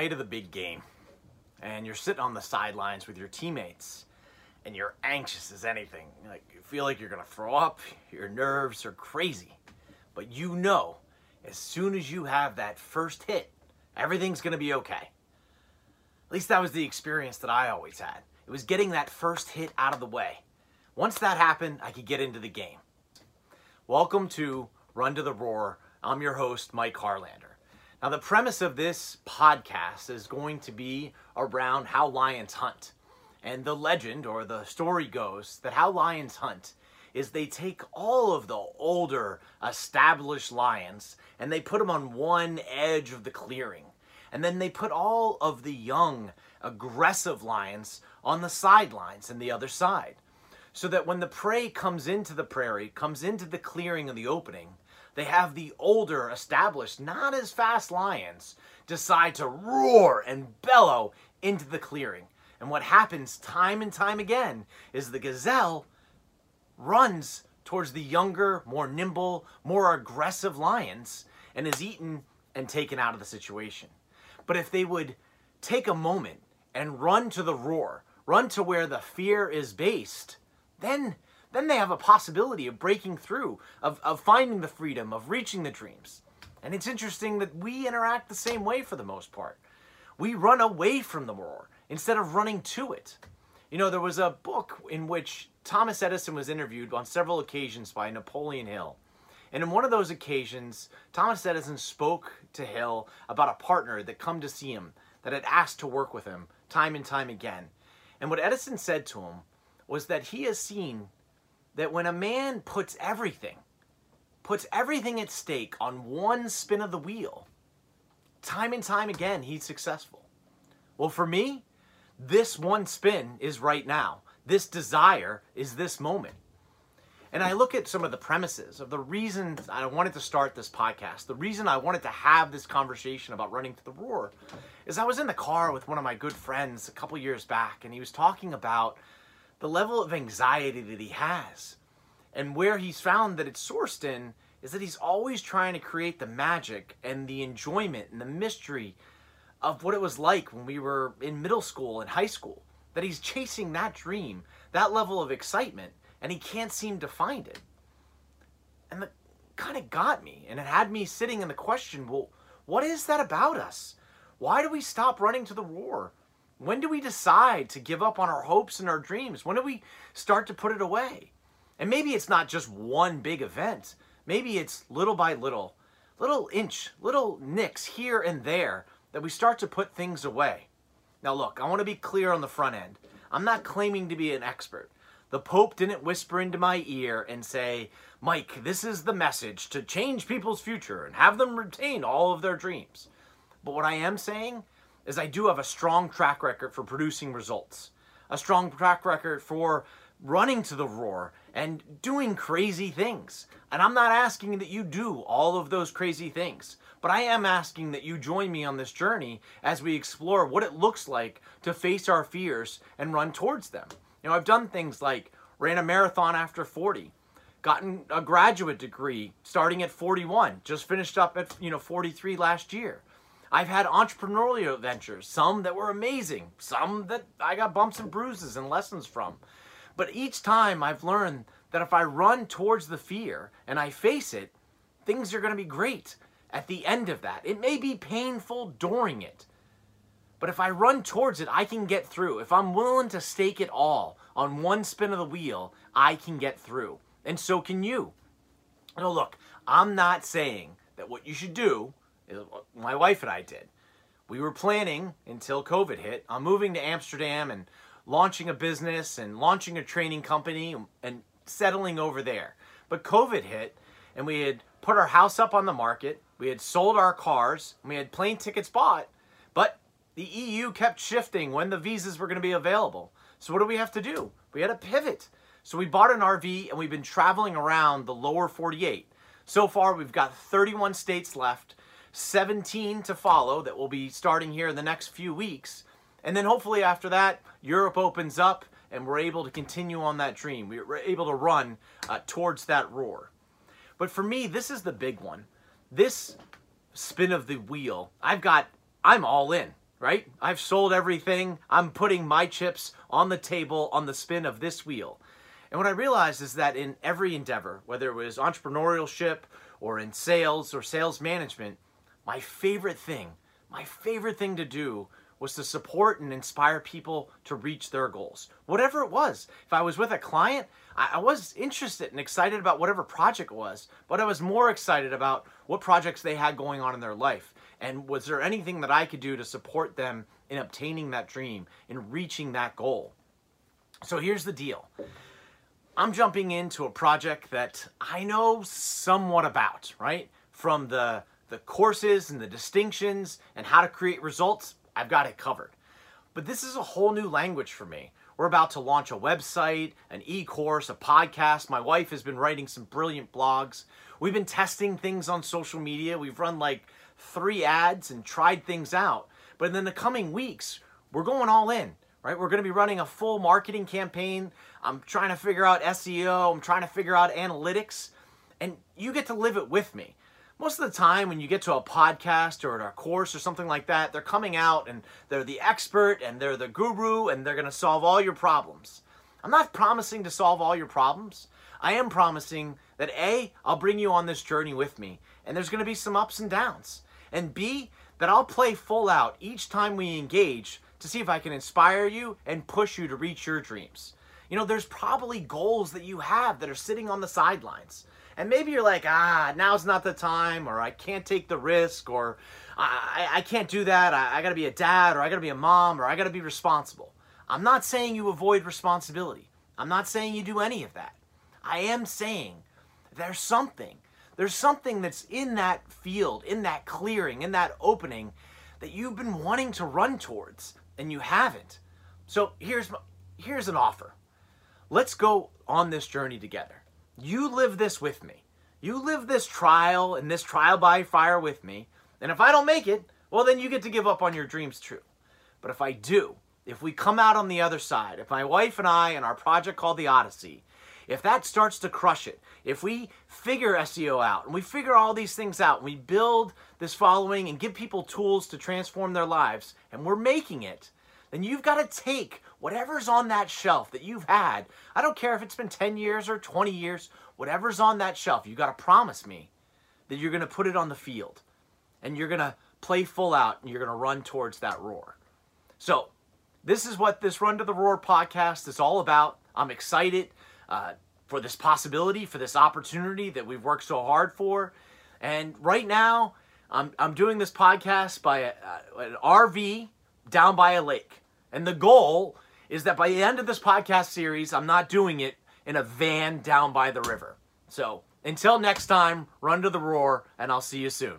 night of the big game, and you're sitting on the sidelines with your teammates, and you're anxious as anything. Like you feel like you're gonna throw up. Your nerves are crazy, but you know, as soon as you have that first hit, everything's gonna be okay. At least that was the experience that I always had. It was getting that first hit out of the way. Once that happened, I could get into the game. Welcome to Run to the Roar. I'm your host, Mike Harlander. Now, the premise of this podcast is going to be around how lions hunt. And the legend or the story goes that how lions hunt is they take all of the older established lions and they put them on one edge of the clearing. And then they put all of the young, aggressive lions on the sidelines and the other side. So that when the prey comes into the prairie, comes into the clearing of the opening, they have the older, established, not as fast lions decide to roar and bellow into the clearing. And what happens time and time again is the gazelle runs towards the younger, more nimble, more aggressive lions and is eaten and taken out of the situation. But if they would take a moment and run to the roar, run to where the fear is based, then then they have a possibility of breaking through, of, of finding the freedom, of reaching the dreams. And it's interesting that we interact the same way for the most part. We run away from the roar instead of running to it. You know, there was a book in which Thomas Edison was interviewed on several occasions by Napoleon Hill. And in one of those occasions, Thomas Edison spoke to Hill about a partner that come to see him, that had asked to work with him time and time again. And what Edison said to him was that he has seen that when a man puts everything, puts everything at stake on one spin of the wheel, time and time again, he's successful. Well, for me, this one spin is right now. This desire is this moment. And I look at some of the premises of the reason I wanted to start this podcast. The reason I wanted to have this conversation about running to the roar is I was in the car with one of my good friends a couple years back, and he was talking about the level of anxiety that he has. And where he's found that it's sourced in is that he's always trying to create the magic and the enjoyment and the mystery of what it was like when we were in middle school and high school. That he's chasing that dream, that level of excitement, and he can't seem to find it. And that kind of got me, and it had me sitting in the question well, what is that about us? Why do we stop running to the roar? When do we decide to give up on our hopes and our dreams? When do we start to put it away? And maybe it's not just one big event. Maybe it's little by little, little inch, little nicks here and there that we start to put things away. Now, look, I want to be clear on the front end. I'm not claiming to be an expert. The Pope didn't whisper into my ear and say, Mike, this is the message to change people's future and have them retain all of their dreams. But what I am saying is I do have a strong track record for producing results, a strong track record for running to the roar and doing crazy things. And I'm not asking that you do all of those crazy things, but I am asking that you join me on this journey as we explore what it looks like to face our fears and run towards them. You know, I've done things like ran a marathon after 40, gotten a graduate degree starting at 41, just finished up at, you know, 43 last year. I've had entrepreneurial ventures, some that were amazing, some that I got bumps and bruises and lessons from. But each time I've learned that if I run towards the fear and I face it, things are going to be great at the end of that. It may be painful during it. But if I run towards it, I can get through. If I'm willing to stake it all on one spin of the wheel, I can get through. And so can you. Now, look, I'm not saying that what you should do my wife and I did. We were planning until COVID hit on moving to Amsterdam and launching a business and launching a training company and settling over there. But COVID hit and we had put our house up on the market, we had sold our cars, we had plane tickets bought, but the EU kept shifting when the visas were going to be available. So what do we have to do? We had to pivot. So we bought an RV and we've been traveling around the lower 48. So far, we've got 31 states left 17 to follow that will be starting here in the next few weeks. And then hopefully after that, Europe opens up and we're able to continue on that dream. We're able to run uh, towards that roar. But for me, this is the big one. This spin of the wheel, I've got, I'm all in. right? I've sold everything. I'm putting my chips on the table on the spin of this wheel. And what I realized is that in every endeavor, whether it was entrepreneurship or in sales or sales management, my favorite thing, my favorite thing to do was to support and inspire people to reach their goals. Whatever it was. If I was with a client, I, was interested and excited about whatever project it was, but I was more excited about what projects they had going on in their life. And was there anything that I could do to support them in obtaining that dream, in reaching that goal? So here's the deal. I'm jumping into a project that I know somewhat about, right? From the the courses and the distinctions and how to create results, I've got it covered. But this is a whole new language for me. We're about to launch a website, an e-course, a podcast. My wife has been writing some brilliant blogs. We've been testing things on social media. We've run like three ads and tried things out. But in the coming weeks, we're going all in, right? We're going to be running a full marketing campaign. I'm trying to figure out SEO. I'm trying to figure out analytics. And you get to live it with me most of the time when you get to a podcast or a course or something like that, they're coming out and they're the expert and they're the guru and they're going to solve all your problems. I'm not promising to solve all your problems. I am promising that A, I'll bring you on this journey with me and there's going to be some ups and downs. And B, that I'll play full out each time we engage to see if I can inspire you and push you to reach your dreams. You know, there's probably goals that you have that are sitting on the sidelines. And maybe you're like, ah, now's not the time, or I can't take the risk, or I, I can't do that. I, I gotta be a dad, or I gotta be a mom, or I gotta be responsible. I'm not saying you avoid responsibility. I'm not saying you do any of that. I am saying there's something. There's something that's in that field, in that clearing, in that opening that you've been wanting to run towards and you haven't. So here's here's an offer. Let's go on this journey together. You live this with me. You live this trial and this trial by fire with me. And if I don't make it, well, then you get to give up on your dreams too. But if I do, if we come out on the other side, if my wife and I and our project called the Odyssey, if that starts to crush it, if we figure SEO out and we figure all these things out, and we build this following and give people tools to transform their lives, and we're making it, then you've got to take whatever's on that shelf that you've had. I don't care if it's been 10 years or 20 years, whatever's on that shelf, you got to promise me that you're going to put it on the field and you're going to play full out and you're going to run towards that roar. So, this is what this Run to the Roar podcast is all about. I'm excited uh, for this possibility, for this opportunity that we've worked so hard for. And right now, I'm, I'm doing this podcast by a, an RV down by a lake. And the goal is that by the end of this podcast series, I'm not doing it in a van down by the river. So until next time, run to the roar, and I'll see you soon.